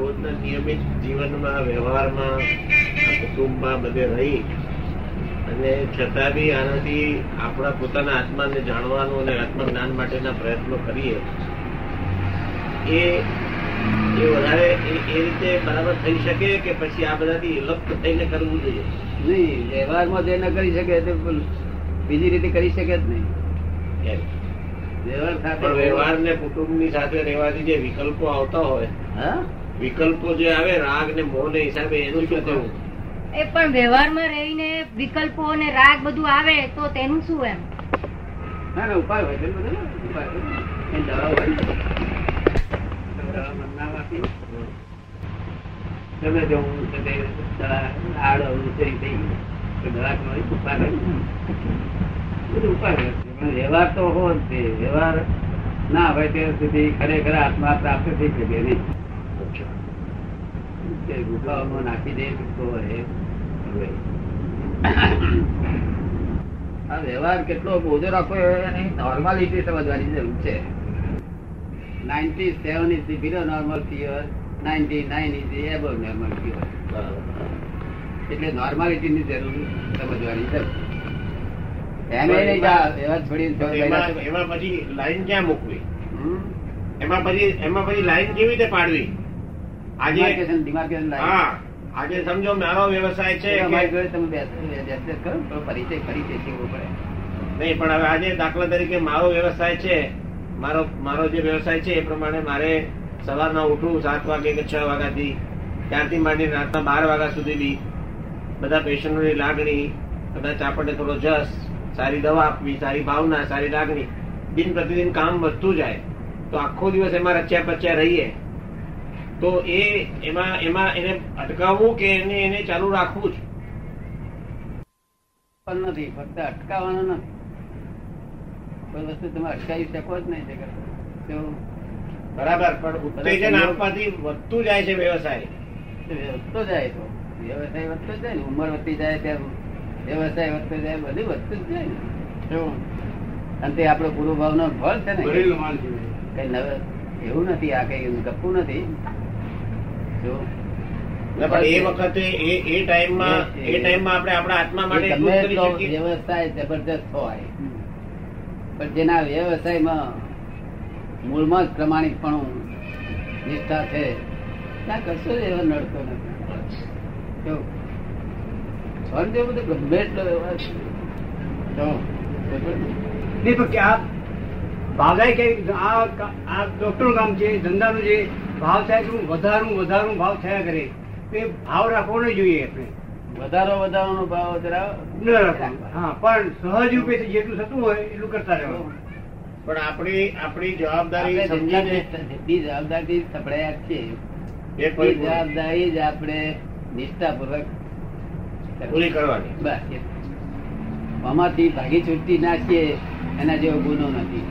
રોજના નિયમિત જીવનમાં વ્યવહારમાં કુટુંબમાં બધે રહી અને છતાં બી આનાથી આપણા પોતાના આત્માને જાણવાનું અને આત્મજ્ઞાન માટેના પ્રયત્નો કરીએ એ એ વધારે એ રીતે બરાબર થઈ શકે કે પછી આ બધાથી અલગ થઈને કરવું જોઈએ? નહીં વ્યવહારમાં જે ન કરી શકે તે બીજી રીતે કરી શકે જ નહીં. વ્યવહાર સાથે પણ વ્યવહારને કુટુંબની સાથે રહેવાથી જે વિકલ્પો આવતા હોય હા? વિકલ્પો જે આવે રાગ ને મોહ ને હિસાબે એનું શું કરવું એ પણ વ્યવહારમાં રહીને વિકલ્પો ને રાગ બધું આવે તો તેનું શું એમ ના ના ઉપાય હોય છે બધું ઉપાય હોય. દવા હોય ને. દવા ના વાપરી. ગમે તે હું આડો ઉતરી થઈ તો દવા ઉપાય બધું ઉપાય હોય. પણ વ્યવહાર તો હોવો જ વ્યવહાર ના હોય ત્યાં સુધી ખરેખર આત્મા પ્રાપ્ત થઈ શકે નહીં કે ગુફાઓમાં નાખી દે તો આ વ્યવહાર કેટલો બોજો રાખો એની નોર્માલિટી સમજવાની જરૂર છે. Ninety seven is the below normal fever ninety nine is the above normal fever એટલે નોર્માલિટીની જરૂર સમજવાની જરૂર. છોડ એમાં પછી લાઈન ક્યાં મૂકવી? એમાં પછી એમાં પછી લાઈન કેવી રીતે પાડવી? આજે line. હા આજે સમજો મારો વ્યવસાય છે તમે કરો પરિચય પરિચય શીખવો પડે નહીં પણ હવે આજે દાખલા તરીકે મારો વ્યવસાય છે મારો મારો જે વ્યવસાય છે એ પ્રમાણે મારે સવારના ઉઠવું સાત વાગે કે છ વાગ્યાથી ત્યારથી માંડી રાતના બાર વાગ્યા સુધી બી બધા પેશન્ટોની લાગણી કદાચ આપણને થોડો જસ સારી દવા આપવી સારી ભાવના સારી લાગણી દિન પ્રતિદિન કામ વધતું જાય તો આખો દિવસ એમાં રચ્યા પચ્યા રહીએ તો એ એમાં એમાં એને અટકાવવું કે એને એને ચાલુ રાખવું જ? પણ નથી ફક્ત અટકાવવાનું નથી. કોઈ વસ્તુ તમે અટકાવી શકો જ નહીં તો બરાબર પણ ઉત્તેજન આપવાથી વધતું જાય છે વ્યવસાય. વધતો જાય તો. વ્યવસાય વધતો જાય ને ઉંમર વધતી જાય તેમ વ્યવસાય વધતો જાય બધું વધતું જ જાય ને. અને તે આપણો પૂર્વ ભાવનો ફળ છે ને કઈ નવ એવું નથી આ કઈ ગપુ નથી. જો. પણ એ વખતે એ એ ટાઈમમાં એ ટાઈમમાં આપણે આપણા આત્મા માટે એ એટલું ગમે જ કરી એટલો શકીએ. વ્યવસાય જબરદસ્ત હોય. પણ જેના વ્યવસાયમાં મૂળમાં જ પ્રમાણિકપણું નિષ્ઠા છે ત્યાં કશો જ એવો નડતો નથી. કેવું? સ્વર્ગ જેવું બધું ગમે એટલો વ્યવહાર કે આ ભાવદાય કે આ ડોક્ટર કામ છે ધંધાનું છે ભાવ થાય તો વધારું વધારું ભાવ થયા કરે. તે ભાવ રાખવો નહીં જોઈએ આપણે. વધારો વધારાનો ભાવ જરા ન રાખવાનો હા પણ સહજ રૂપે જેટલું થતું હોય એટલું કરતા રહેવાનું. પણ આપણી આપણી જવાબદારી સમજીને જવાબદારી સપડાયા છે એ જવાબદારી જ આપણે નિષ્ઠાપૂર્વક પૂરી કરવાની. બસ આમાંથી ભાગી છૂટતી ના છીએ એના જેવો ગુનો નથી.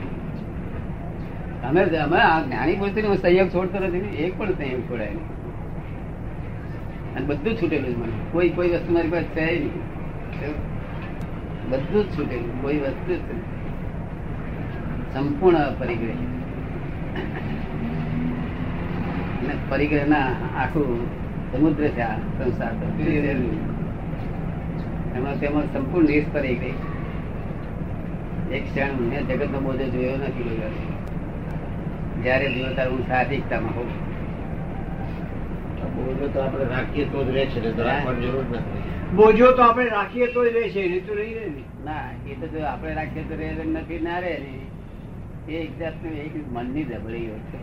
અમે અમે આ જ્ઞાની પુરુષની હું સંયમ છોડતો નથી એક પણ સંયમ છોડાય નહીં. અને બધું જ છૂટેલું મને. કોઈ કોઈ વસ્તુ મારી પાસે છે નહીં. બધું જ છૂટેલું કોઈ વસ્તુ જ સંપૂર્ણ પરિગ્રહ. અને પરિગ્રહના આખું સમુદ્ર છે આ સંસાર. એમાં તેમાં સંપૂર્ણ ગઈ એક ક્ષણ મેં જગત નો બોધો જોયો નથી કોઈ. જયારે જીવો ત્યારે હું સાહજિકતામાં હોઉં બોજો તો આપણે રાખીએ તો જ રહે છે નહીં તો રાખવાની જરૂર નથી. બોજો તો આપણે રાખીએ તો જ રહે ના. એ તો જો આપણે રાખીએ તો રહે નથી ના રે ને. એ એક જાતનું એક મનની દબડી હોય છે.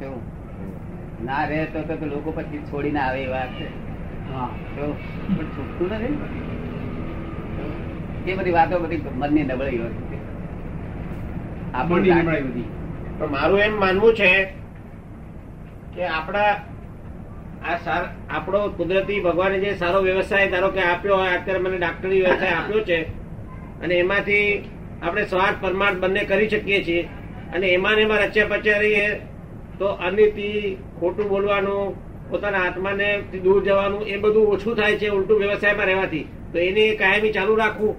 કેવું? ના રહે તો તો લોકો પછી છોડીને આવે એ વાત છે. હા. તો પણ છૂટતું નથી એ બધી વાતો બધી મનની નબળી હોય છે. આપણું નબળાઈ બધી. પણ મારું એમ માનવું છે કે આપણા આ આપણો કુદરતી ભગવાને જે સારો વ્યવસાય ધારો કે આપ્યો હોય, અત્યારે મને ડાક્ટરી વ્યવસાય આપ્યો છે, અને એમાંથી આપણે સ્વાર્થ પરમાર્થ બંને કરી શકીએ છીએ, અને એમાં ને એમાં રચ્યા પચ્યા રહીએ, તો અનિતિ, ખોટું બોલવાનું, પોતાના આત્માને દૂર જવાનું, એ બધું ઓછું થાય છે ઉલટું વ્યવસાયમાં રહેવાથી. તો એને કાયમી ચાલુ રાખવું,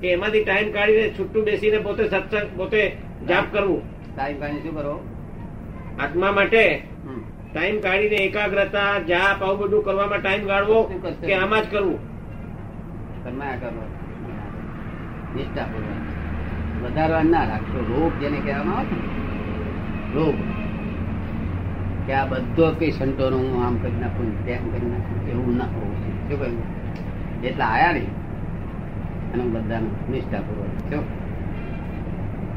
કે એમાંથી ટાઈમ કાઢીને છૂટું બેસીને પોતે સત્સંગ પોતે જાપ કરવું. ટાઈમ કાઢી શું કરો? આત્મા માટે ટાઈમ કાઢીને એકાગ્રતા જાપ આવું બધું કરવામાં ટાઈમ કાઢવો કે આમાં જ કરવું? કર્મા કરો. નિષ્ઠાપૂર્વક. વધારવા ના રાખશો. રોગ જેને કહેવામાં આવે રોગ ને, કે આ બધો કઈ પેશન્ટોનો હું આમ કરી નાખું તેમ કરી નાખું એવું ના હોવું જોઈએ. શું કહ્યું? જેટલા આયા નહીં એનું બધાનું નિષ્ઠાપૂર્વક. શું?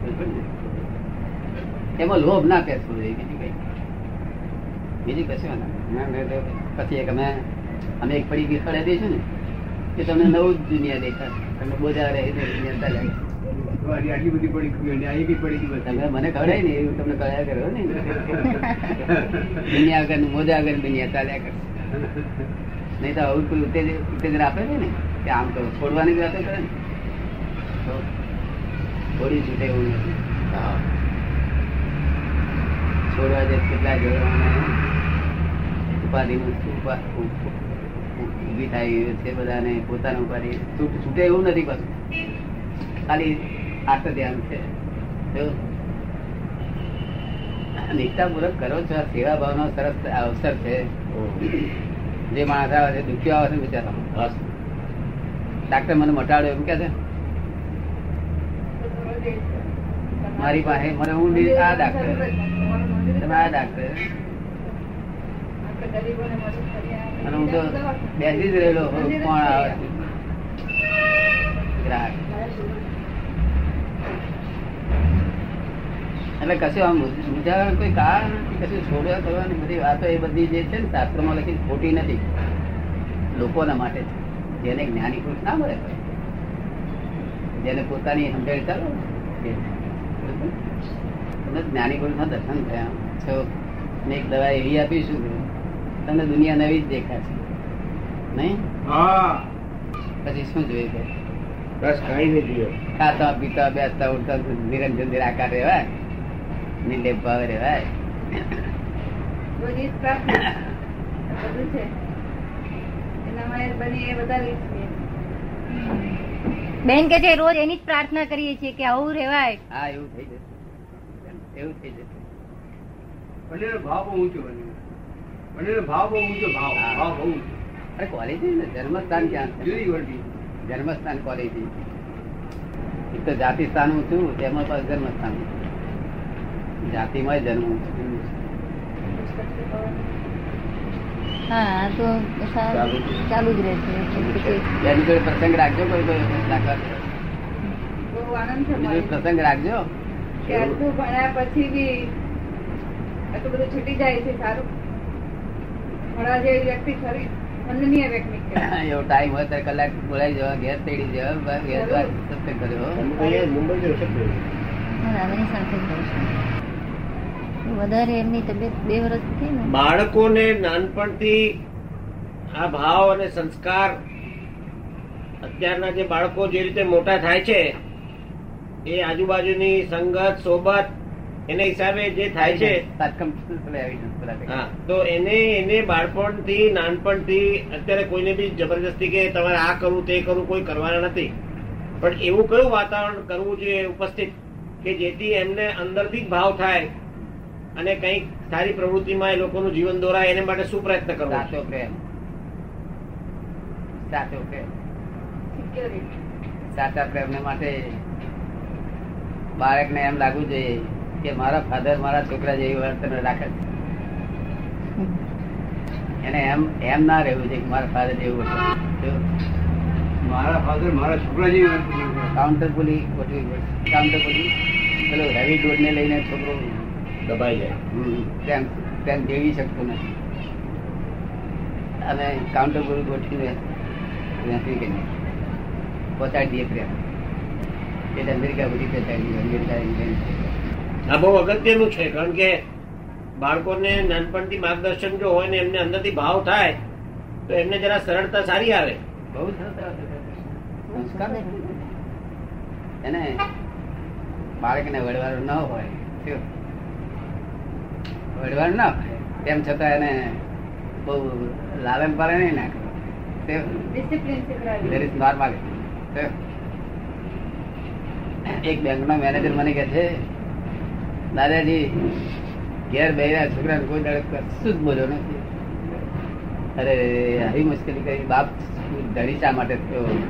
બરાબર ને? એમાં લોભ ના પેસવો જોઈએ બીજું કઈ. બીજું કશું ના. પછી એક અમે અમે એક પડી ગઈ ખડે દઈશું ને કે તમને નવું જ દુનિયા દેખાશે તમે બોજા રહે દુનિયા આટલી બધી પડી ગઈ અહીં બી પડી ગઈ તમે મને ખવડાય ને એવું તમને કળ્યા કરો ને. દુનિયા આગળ મોજા આગળ દુનિયા ચાલ્યા કરે. નહીં તો આવું કોઈ ઉત્તેજન આપે છે ને કે આમ કરો છોડવાની વાતો કરે ને. તો છૂટે એવું નથી. છોડવા જે કેટલા જોડવાના ઉપાધિનું ઉપા- ઉ- ઉ- ઊભી થાય છે બધાને, પોતાનું ઉપાધિ છૂટે એવું નથી પાછું. ખાલી આત્મ ધ્યાન છે નિષ્ઠાપૂર્વક કરો છો, આ સેવા ભાવનો સરસ અવસર છે. જે માણસ આવે છે દુખ્યો આવે છે બિચારા ડાક્ટર મને મટાડો એમ કે છે. મારી પાસે, મને હું આ ડાક્ટર. તમે આ ડાક્ટર અને હું તો બેસી જ રહેલો કોણ આવે? ગ્રાહક. એટલે કશું આમ મૂંઝાવાનું કોઈ કારણ નથી કશું છોડવા કરવાની બધી વાતો એ બધી જે છે ને શાસ્ત્રોમાં લખી ખોટી નથી. લોકોના માટે. જેને જ્ઞાની પુરુષ ના મળે. જેને પોતાની સમજણ ચાલો. તમને જ્ઞાની પુરુષ ના દર્શન થયા. છો ને એક દવા એવી આપીશું તમને દુનિયા નવી જ દેખાશે. નહીં? પછી શું જોઈએ છે? બસ કઈ નહીં જોયું ખાતા પીતા બેસતા ઉઠતા નિરંજન નિરાકાર રહેવાય. નિર્લેપ ભાવ રહેવાય. બધી બધું છે. એના બની એ વધારે બેન કે છે રોજ એની જ પ્રાર્થના કરીએ છીએ કે આવું રેવાય હા એવું થઈ જશે. એવું થઈ જશે બંનેનો ભાવ બહુ ઊંચો બને ભાવ બહુ ઊંચો ભાવ ભાવ બહુ ઊંચો. અરે કોલેજ ને જન્મસ્થાન ક્યાં જુદી વળતી જન્મસ્થાન કોલેજ એક તો જાતિ સ્થાન હું છું તેમાં પાછું જન્મસ્થાન જાતિમાં જન્મ છું. હા તો ચાલુ. ચાલુ જ રહેશે. એની પ્રસંગ રાખજો કોઈ કોઈ. પ્રસંગ રાખજો. કે આટલું ભણ્યા પછી બી આટલું બધું છૂટી જાય છે સારું. ભણવા જેવી વ્યક્તિ ખરી વંદનીય વ્યક્તિ એવો ટાઈમ હોય ત્યારે કલાક બોલાઈ જવા ઘેર તેડી જવા ઘેર જરૂર. સત્સંગ કર્યો. મુંબઈ મુંબઈ જશે હું સાથે જ રહું છું. વધારે એમની તબિયત બે વર્ષ થઈ ને. બાળકોને નાનપણથી આ ભાવ અને સંસ્કાર અત્યારના જે બાળકો જે રીતે મોટા થાય છે એ આજુબાજુની સંગત સોબત એના હિસાબે જે થાય છે. તો એને એને બાળપણથી નાનપણથી અત્યારે કોઈને બી જબરજસ્તી કે તમારે આ કરવું તે કરવું કોઈ કરવાના નથી. પણ એવું કયું વાતાવરણ કરવું જોઈએ ઉપસ્થિત? કે જેથી એમને અંદરથી જ ભાવ થાય અને કંઈક સારી પ્રવૃત્તિમાં એ લોકોનું જીવન દોરાય એને માટે શું પ્રયત્ન કરવો સાચો પ્રેમ. સાચો પ્રેમ. સાચા પ્રેમને માટે બાળકને એમ લાગવું જોઈએ કે મારા ફાધર મારા છોકરા જેવી વર્તન રાખે છે. એને એમ એમ ના રહેવું છે કે મારા ફાધર જેવું વર્તન મારા ફાધર મારા છોકરા જેવી વર્તન કાઉન્ટર બોલી ગોઠવી કાઉન્ટર બોલી પેલો હેવી ડોર ને લઈને છોકરો દબાઈ જાય. તેમ તેમ દેવી શકતો નથી. અને કાઉન્ટર બોલી ગોઠવીને પહોંચાડી દઈએ પ્રેમ. એટલે અમેરિકા બધી પહોંચાડી અમેરિકા ઇંગ્લેન્ડ. આ બહુ અગત્યનું છે કારણ કે બાળકોને નાનપણથી માર્ગદર્શન જો હોય ને એમને અંદરથી ભાવ થાય તો એમને જરા સરળતા સારી આવે. બહુ. સંસ્કાર એને બાળકને વડવાનું ન હોય શું? વડવાનું ના હોય. તેમ છતાં એને બહુ લાલન પાલન નહીં નાખે ડિસિપ્લિન તે એક બેંક નો મેનેજર મને કે છે, દાદાજી, ઘેર બહેરા છોકરાને કોઈ દાડે કશું જ બોલ્યો નથી. અરે આવી મુશ્કેલી કરી. બાપ ધણી શા માટે થયો?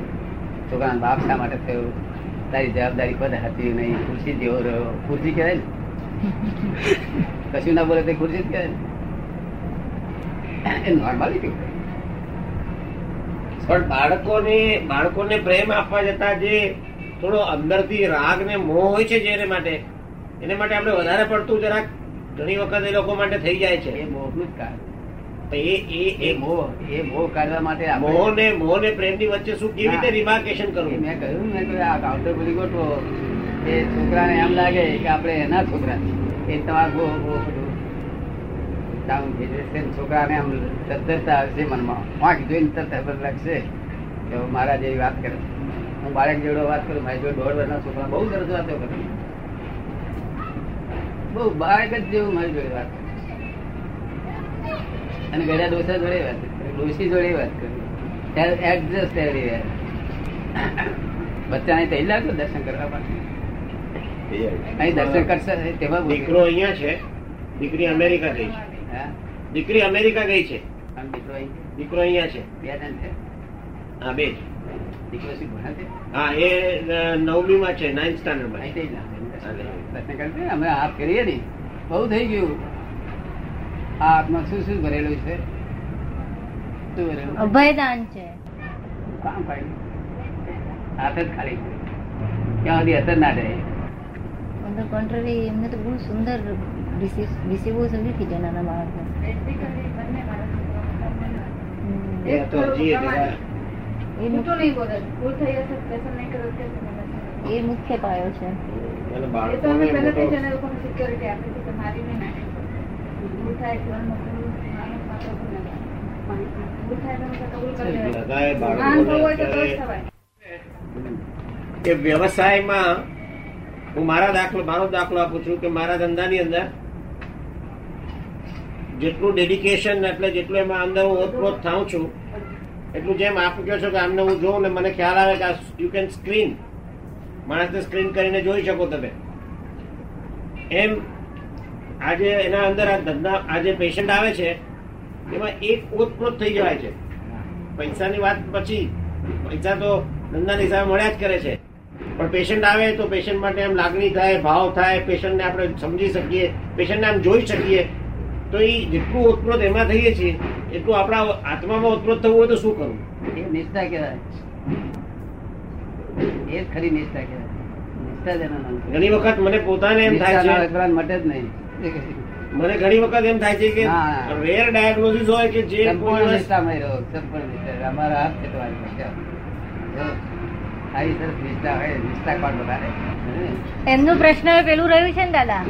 છોકરાનો બાપ શા માટે થયો? તારી જવાબદારી પદ હતી નહીં, ખુરશી જેવો રહ્યો. ખુરશી કહેવાય ને? કશું ના બોલે તે ખુરશી જ કહેવાય ને? એ નોર્માલિટી પણ બાળકોને બાળકોને પ્રેમ આપવા જતા જે થોડો અંદરથી રાગ ને મોહ હોય છે જેને માટે એને માટે આપણે વધારે પડતું જરાક ઘણી વખત એ લોકો માટે થઈ જાય છે. એ મોહનું જ કારણ. એ એ મોહ એ મોહ કાઢવા માટે મોહ ને મોહ ને પ્રેમની વચ્ચે શું કેવી રીતે રિમાર્કેશન કરવું? મેં કહ્યું ને કે આ કાઉન્ટર બોલી ગોઠવો. એ છોકરાને એમ લાગે કે આપણે એના છોકરા એ તમારા બધું. ડાઉન થઈ જશે છોકરાને આમ તદ્દરતા આવશે મનમાં. વાંક જોઈને લાગશે. કે મારા જેવી વાત કરે. હું બાળક જેવડો વાત કરું મારી જોડે દોઢ વર્ષના છોકરા બહુ સરસ વાતો કરી બહુ બાળક જ જેવું મારી જોડે વાત અને ગળ્યા ડોસા જોડે વાત ડોસી જોડે વાત કરી એડજસ્ટ એવરીવેર બચ્ચાને તઈ લાગો દર્શન કરવા માટે? અહીં દર્શન કરશે તેમાં દીકરો અહીંયા છે. દીકરી અમેરિકા ગઈ છે. હા? દીકરી અમેરિકા ગઈ છે. દીકરો અહીં? દીકરો અહીંયા છે. બે જણ છે. હા બે. દીકરો શું ભણે છે હા એ નવમી માં છે. નાઇન્થ સ્ટાન્ડર્ડમાં અહીં તઈ ના દર્શન કરશે અમે હાથ કરીએ ને. બહુ થઈ ગયું. આ હાથમાં શું શું ભરેલું છે? અભયદાન છે. કામ પાડ્યું. હાથ જ ખાલી ક્યાં સુધી અસર ના રહે ઓન ધ કોન્ટ્રરી એમને તો બહુ સુંદર રિસીવ બહુ જલ્દી નાના બાળકો. એ તો એ મુખ્ય- પાયો છે. કે વ્યવસાયમાં હું મારા દાખલો મારો દાખલો આપું છું કે મારા ધંધાની અંદર જેટલું ડેડિકેશન એટલે જેટલું એમાં અંદર હું ઓતપ્રોત થાઉં છું એટલું જેમ આપ કહો છો કે આમને હું જોઉં ને મને ખ્યાલ આવે કે યુ કેન સ્ક્રીન માણસને સ્ક્રીન કરીને જોઈ શકો તમે. એમ આજે એના અંદર આ ધંધા આજે પેશન્ટ આવે છે, એમાં એક ઓતપ્રોત થઈ જવાય છે. પૈસાની વાત પછી પૈસા તો ધંધાની હિસાબે મળ્યા જ કરે છે. પણ પેશન્ટ આવે તો પેશન્ટ માટે એમ લાગણી થાય, ભાવ થાય પેશન્ટને આપણે સમજી શકીએ પેશન્ટને આમ જોઈ શકીએ. તો એ જેટલું ઓતપ્રોત એમાં થઈએ છીએ એટલું આપણા આત્મામાં ઓતપ્રોત થવું હોય તો શું કરવું? એ નિષ્ઠા કહેવાય. એ જ ખરી નિષ્ઠા કહેવાય. નિષ્ઠા. ઘણી વખત મને પોતાને એમ થાય છે મટે જ નહીં. મને ઘણી વખત એમ થાય છે કે. રેર ડાયગ્નોસિસ હોય કે જે સંપૂર્ણ નિષ્ઠા. અમારા હાથ આવી સરસ નિષ્ઠા હોય નિષ્ઠા કોણ વધારે? એમનો પ્રશ્ન પેલું રહ્યું છે ને દાદા?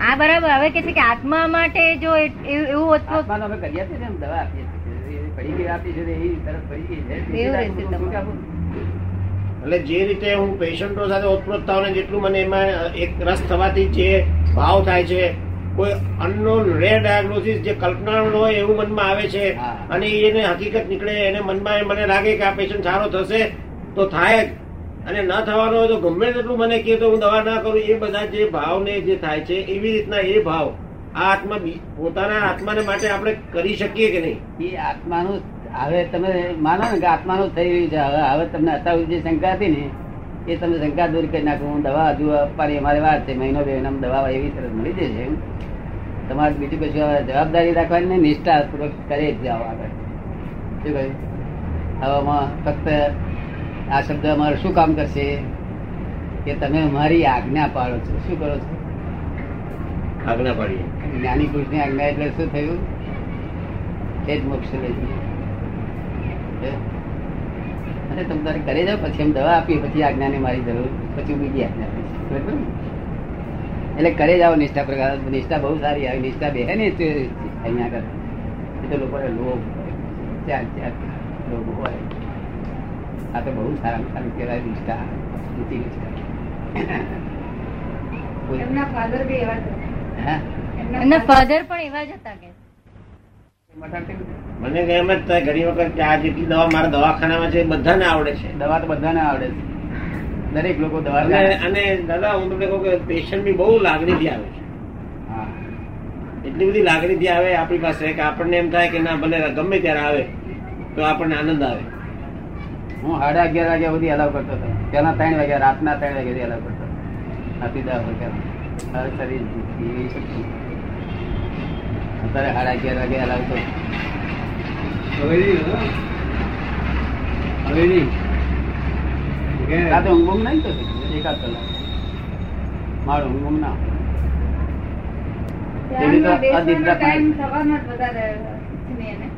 આ બરાબર હવે કે છે કે આત્મા માટે જો એ- એવું હતું આત્માનો અમે કરીએ છીએ ને દવા આપીએ છીએ. પડી ગઈ આપી છે એ તરફ પડી ગઈ છે. એવું રહેશે શું તમારું. આપું? એટલે જે રીતે હું પેશન્ટો સાથે ઓતપ્રોત થાવ ને જેટલું મને એમાં એક રસ થવાથી જે ભાવ થાય છે કોઈ અનનોન રેર ડાયગ્નોસિસ જે કલ્પનાનું હોય એવું મનમાં આવે છે અને એને હકીકત નીકળે એને મનમાં મને લાગે કે આ પેશન્ટ સારો થશે તો થાય જ. અને ન થવાનો હોય તો ગમે તેટલું મને કહે તો હું દવા ના કરું. એ બધા જે ભાવ ને જે થાય છે, એવી રીતના એ ભાવ આ આત્મા પોતાના આત્માને માટે આપણે કરી શકીએ કે નહીં? એ આત્માનું હવે તમે માનો ને કે આત્માનું થઈ રહ્યું છે. હવે હવે તમને અત્યારે જે શંકા હતી ને, એ તમે શંકા દૂર કરી નાખો. હું દવા હજુ આપવાની અમારે વાત છે, મહિનો બે મહિનામાં દવા એવી તરત મળી જશે તમારે બીજું કશું જવાબદારી રાખવાની નહીં, નિષ્ઠાપૂર્વક કરે જ જાઓ આગળ. શું કહ્યું? હવામાં ફક્ત આ શબ્દ અમારે શું કામ કરશે? કે તમે અમારી આજ્ઞા પાડો છો. શું કરો છો? આજ્ઞા પાડીએ. જ્ઞાની પુરુષની આજ્ઞા એટલે શું થયું? એ જ મોક્ષ લઈ ગયું. અને તમે તારે ઘરે જાઓ પછી એમ દવા આપી પછી આજ્ઞાની મારી જરૂર. પછી બીજી આજ્ઞા આપીશ. બરાબર? એટલે કરે જાઓ નિષ્ઠા પ્રકાર નિષ્ઠા બહુ સારી આવી. નિષ્ઠા બે ને? અહીંયા આગળ. એ તો લોકોને લોભ. ચાર ચાર લોભ હોય. આ તો બહુ સારા સારું કહેવાય નિષ્ઠા સ્મૃતિ નિષ્ઠા એમના ફાધર બી એવા હતા. હા? એમના ફાધર પણ એવા જ હતા કે. મને એમ જ થાય ઘણી વખત કે આ જેટલી દવા મારા દવાખાનામાં છે બધાને આવડે છે. દવા તો બધાને આવડે છે. દરેક લોકો દવા અને અને દાદા હું તમને કહું કે પેશન્ટ બી બહુ લાગણીથી આવે છે. હા. એટલી બધી લાગણીથી આવે આપણી પાસે કે આપણને એમ થાય કે ના ભલે ગમે ત્યારે આવે તો આપણને આનંદ આવે. હું સાડા અગિયાર વાગ્યા સુધી અલાવ કરતો હતો. પેલા ત્રણ વાગ્યા રાતના ત્રણ વાગ્યા સુધી અલાવ કરતો હતી. દસ વાગ્યા શરીર અત્યારે સાડા અગિયાર વાગે અલાવ તો હવે નહીં, રાતે ઊંઘ થતી? એકાદ કલાક. મારું ઊંઘ ના ધ્યાનમાં તો આ બેસવાનો નિદ્રા ટાઈમ સવારનો જ વધારે ઈચ્છનીય ને.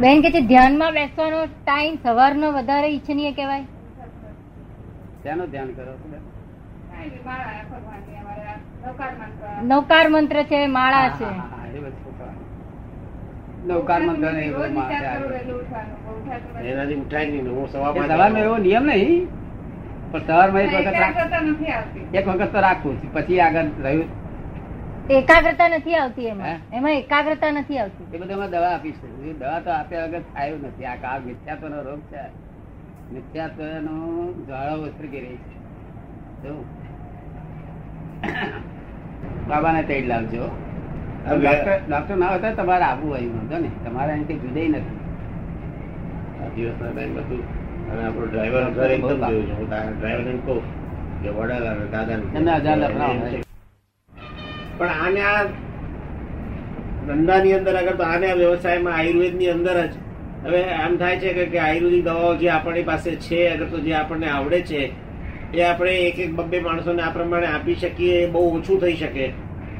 બેન કે છે ધ્યાનમાં બેસવાનો ટાઈમ સવારનો વધારે ઈચ્છનીય કહેવાય? શેનું ધ્યાન કરો નૌકાર મંત્ર. છે માળા છે. નવકાર મંત્ર એનાથી ઉઠાય નહીં હું એ સવા પાંચ સવારનો એવો નિયમ નહીં પણ સવારમાં એક વખત એક વખત તો રાખવું પછી આગળ રહ્યું એકાગ્રતા નથી આવતી એમાં. એમાં એકાગ્રતા નથી આવતી. એ બધામાં દવા આપી છે દવા તો આપ્યા વગર થાય નથી. આ કાળ મિથ્યાત્વનો રોગ છે. મિથ્યાત્વનો જ્વાળો ઉછળકી રહી છે. જો. બાબાને તેડ લાવજો. ડોક્ટર ડોક્ટર ના હતા તમારે આવવું હોય વાંધો ને તમારે અહીંથી જુદા નથી. આ દિવસના ટાઈમ હતું અને આપણો ડ્રાઈવર ડ્રાઈવરને કહું કે વડાલા ને પણ આને આ ધંધાની અંદર અગર તો આને આ વ્યવસાયમાં આયુર્વેદની અંદર જ હવે આમ થાય છે કે- આયુર્વેદિક દવાઓ જે આપણી પાસે છે અગર તો જે આપણને આવડે છે એ આપણે એક એક બબ્બે માણસોને આ પ્રમાણે આપી શકીએ એ બહુ ઓછું થઈ શકે.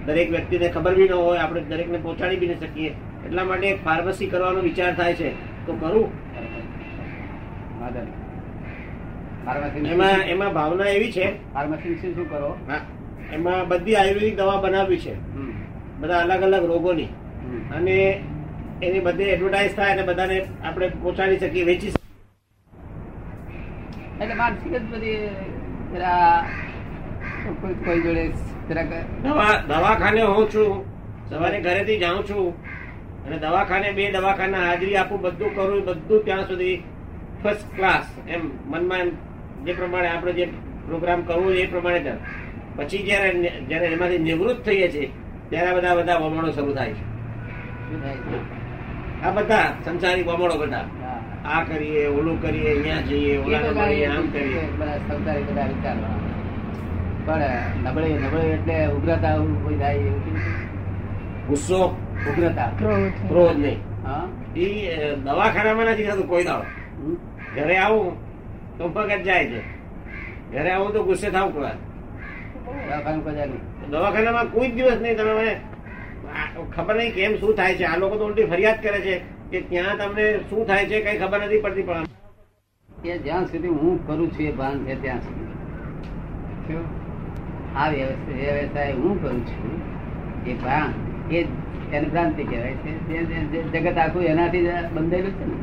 દરેક વ્યક્તિને ખબર બી ન હોય આપણે દરેકને પહોંચાડી બી ન શકીએ. એટલા માટે ફાર્મસી કરવાનો વિચાર થાય છે. તો કરું? એમાં એમાં ભાવના એવી છે. ફાર્મસી વિશે શું કરો? હા, એમાં બધી આયુર્વેદિક દવા બનાવી છે. બધા અલગ અલગ રોગોની. અને એની બધી એડવર્ટાઇઝ થાય અને બધાને આપણે પહોંચાડી શકીએ વેચી શકીએ. એટલે માનસિક જ બધી કોઈ કોઈ જોડે દવા દવાખાને હું છું. સવારે ઘરેથી જાઉં છું. અને દવાખાને બે દવાખાના હાજરી આપું બધું કરું બધું ત્યાં સુધી ફર્સ્ટ ક્લાસ એમ મનમાં એમ જે પ્રમાણે આપણે જે પ્રોગ્રામ કરવો એ પ્રમાણે ચાલે પછી જયારે જયારે એમાંથી નિવૃત્ત થઈએ છીએ ત્યારે બધા બધા વમણો શરૂ થાય છે? આ બધા સંસારી વમણો બધા. આ કરીએ ઓલું કરીએ અહીંયા જઈએ ઓલા ઓલાને આમ કરીએ. બધા સંસારી બધા વિચાર પણ નબળી નબળી એટલે ઉગ્રતા કોઈ થાય એવું ગુસ્સો ઉગ્રતા ક્રોધ નહીં. એ દવાખાનામાં નથી થતું કોઈ દાડો. ઘરે આવું તો પગ જ જાય છે. ઘરે આવું તો ગુસ્સે થાવ પડે દવાખાનું કોઈ નહીં. દવાખાનામાં કોઈ દિવસ નહીં તમે ખબર નહીં કેમ શું થાય છે આ લોકો તો ઉલટી ફરિયાદ કરે છે કે ત્યાં તમને શું થાય છે કઈ ખબર નથી પડતી પણ કે જ્યાં સુધી હું કરું છું એ ભાન છે ત્યાં સુધી શું? આ વ્યવસાય હું કરું છું એ ભાન એ એને ભ્રાંતિ કહેવાય છે જગત આખું એનાથી બંધાયેલું છે ને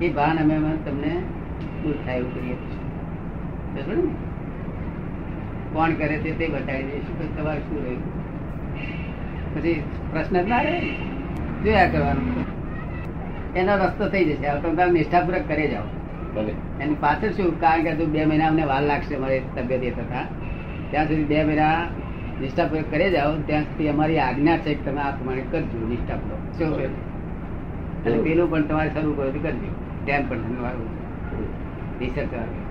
એ ભાન અમે અમે તમને દૂર થાય એવું કરીએ છીએ બરાબર ને? કોણ કરે છે તે બતાવી દે. શું તમારે શું રહ્યું પછી પ્રશ્ન જ ના રહે. જોયા કરવાનું? એનો રસ્તો થઈ જશે. હવે તમે નિષ્ઠાપૂર્વક કરી જાઓ. એની પાછળ શું? કારણ કે હજુ બે મહિના અમને વાર લાગશે મારી તબિયત એ થતા ત્યાં સુધી બે મહિના નિષ્ઠાપૂર્વક કરી જાઓ. ત્યાં સુધી અમારી આજ્ઞા છે કે તમે આ પ્રમાણે કરજો નિષ્ઠાપૂર્વક. શું? અને પેલું પણ તમારે શરૂ કરો કરજો. ટેમ પણ ધન્યવાદ. રિસર્ચ.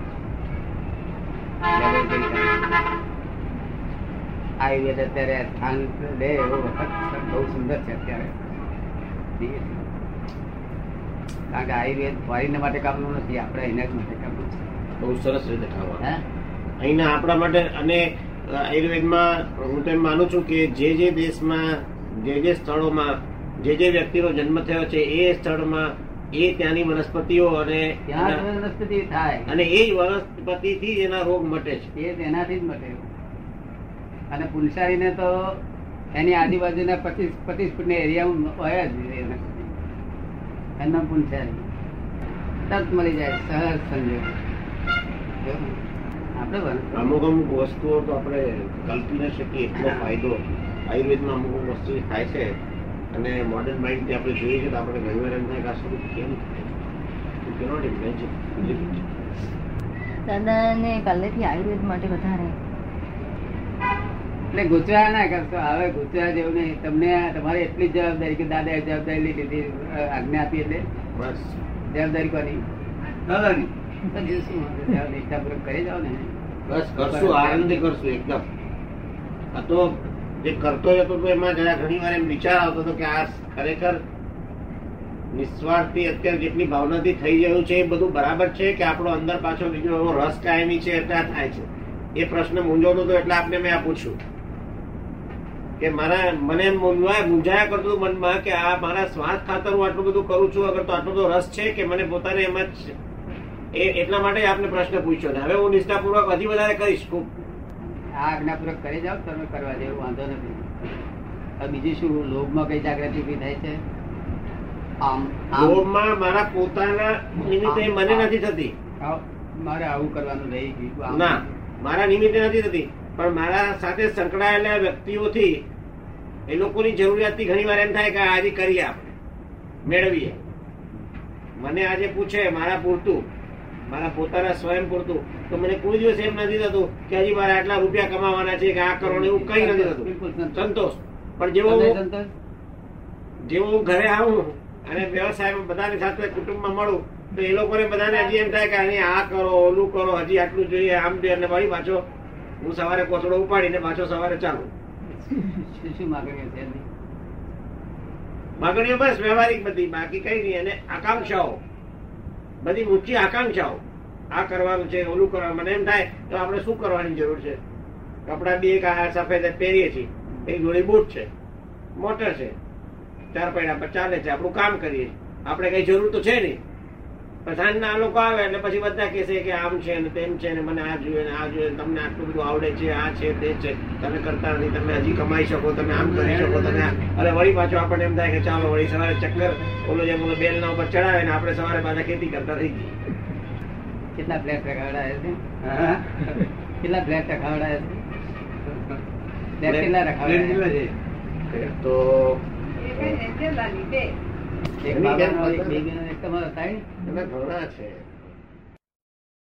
આયુર્વેદ અત્યારે સ્થાન લે એવો બહુ સુંદર છે અત્યારે. કારણ કે આયુર્વેદ ફોરીન માટે કામનું નથી આપણે એના જ માટે કામનું છે. બહુ સરસ રીતે ખાવા હે? અહીંના આપણા માટે અને આયુર્વેદમાં હું તો એમ માનું છું કે જે જે દેશમાં જે જે સ્થળોમાં જે જે વ્યક્તિનો જન્મ થયો છે એ સ્થળમાં એ ત્યાંની વનસ્પતિઓ અને વનસ્પતિ થાય. અને એ વનસ્પતિ થી જ એના રોગ મટે છે. એ તેનાથી જ મટે. અને પુલસારીને તો એની આજુબાજુના પચીસ પચીસ ફૂટના એરિયામાં હોય જ. એનું પુલસારી તરત મળી જાય સહજ સંજોગ. આપણે અમુક અમુક વસ્તુઓ તો આપણે કલ્પી ન શકીએ એટલો ફાયદો આયુર્વેદમાં અમુક વસ્તુ થાય છે. અને મોડર્ન માઇન્ડથી આપણે જોઈએ છે તો આપણે ઘણી વાર એમ થાય કે આ સ્વરૂપ કેમ imagine. Believe it. દાદાને પહેલેથી આયુર્વેદ માટે વધારે. એટલે ગુચવા ના કરશો. હવે ગુચવા જેવું નહીં. તમને તમારે એટલી જ જવાબદારી કે દાદા જવાબદારી લીધી આજ્ઞા આપી એટલે? બસ. જવાબદારી કોની? દાદાની? નિષ્ઠાપૂર્વક કરી જાઓ ને. બસ કરશું. આનંદ કરશું એકદમ. આ તો જે કરતો હતો એમાં જરા ઘણી વાર એમ વિચાર આવતો હતો કે આ ખરેખર નિસ્વાર્થથી અત્યારે જેટલી ભાવનાથી થઈ રહ્યું છે એ બધું બરાબર છે કે આપણો અંદર પાછો બીજો એવો રસ કાયમી છે એટલે થાય છે? એ પ્રશ્ન મૂંઝવતો હતો એટલે આપને મેં આ પૂછ્યું. કે મારા મને મૂંઝવાય મૂંઝાયા કરતું મનમાં કે આ મારા સ્વાર્થ ખાતર હું આટલું બધું કરું છું, અગર તો આટલો બધો રસ છે કે મને પોતાને એમાં જ એ એટલા માટે આપને પ્રશ્ન પૂછ્યો. ને હવે હું નિષ્ઠાપૂર્વક હજી વધારે કરીશ. આ આજ્ઞાપૂર્વક કરી જાઓ તમે કરવા જેવું વાંધો નથી. બીજું શું લોભમાં કઈ જાગૃતિ ઊભી થાય છે? લોભમાં મારા પોતાના નિમિત્તે મને નથી થતી. મારે આવું કરવાનું રહી ગયું ના મારા નિમિત્તે નથી થતી. પણ મારા સાથે સંકળાયેલા વ્યક્તિઓથી એ લોકોની જરૂરિયાતથી ઘણી વાર એમ થાય કે આજે કરીએ આપણે મેળવીએ. મને આજે પૂછે મારા પૂરતું મારા પોતાના સ્વયં પૂરતું. તો મને કોઈ દિવસ એમ નથી થતું કે હજી મારે આટલા રૂપિયા કમાવાના છે કે આ કરવાનું એવું કઈ નથી થતું. સંતોષ. પણ જેવો જેવો હું ઘરે આવું અને વ્યવસાયમાં બધાની સાથે કુટુંબમાં મળું તો એ લોકોને બધાને હજી એમ થાય કે અહીં આ કરો ઓલું કરો હજી આટલું જોઈએ આમ જોઈએ અને વળી પાછો હું સવારે કોથળો ઉપાડીને પાછો સવારે ચાલુ. શું શું માગણીઓ છે માગણીઓ બસ વ્યવહારિક બધી બાકી કઈ નહીં. અને આકાંક્ષાઓ. બધી ઊંચી આકાંક્ષાઓ. આ કરવાનું છે, ઓલું કરવાનું, મને એમ થાય તો આપણે શું કરવાની જરૂર છે? કપડા બી એક સફેદ પહેરીએ છીએ. એક જોડી બૂટ છે, મોટર છે, ચાર પૈડા પર ચાલે છે, આપણું કામ કરીએ આપણે કઈ જરૂર તો છે નહીં. પણ સાંજના લોકો આવે એટલે પછી બધા કહેશે કે આમ છે ને તેમ છે ને મને આ જોઈએ ને આ જોઈએ તમને આટલું બધું આવડે છે, આ છે, તે છે. તમે કરતા નથી તમે હજી કમાઈ શકો, તમે આમ કરી શકો, તમે અરે વળી પાછું આપણને એમ થાય કે ચાલો વળી સવારે ચક્કર ઓલો જેમ ઓલો બેલના ઉપર ચડાવે ને આપણે સવારે પાછા ખેતી કરતા થઈ જઈએ. કેટલા ફ્લેટ રખાવડાયા છે? કેટલા ફ્લેટ રખાવડાયા છે? તો. એક તમારો થાય છે.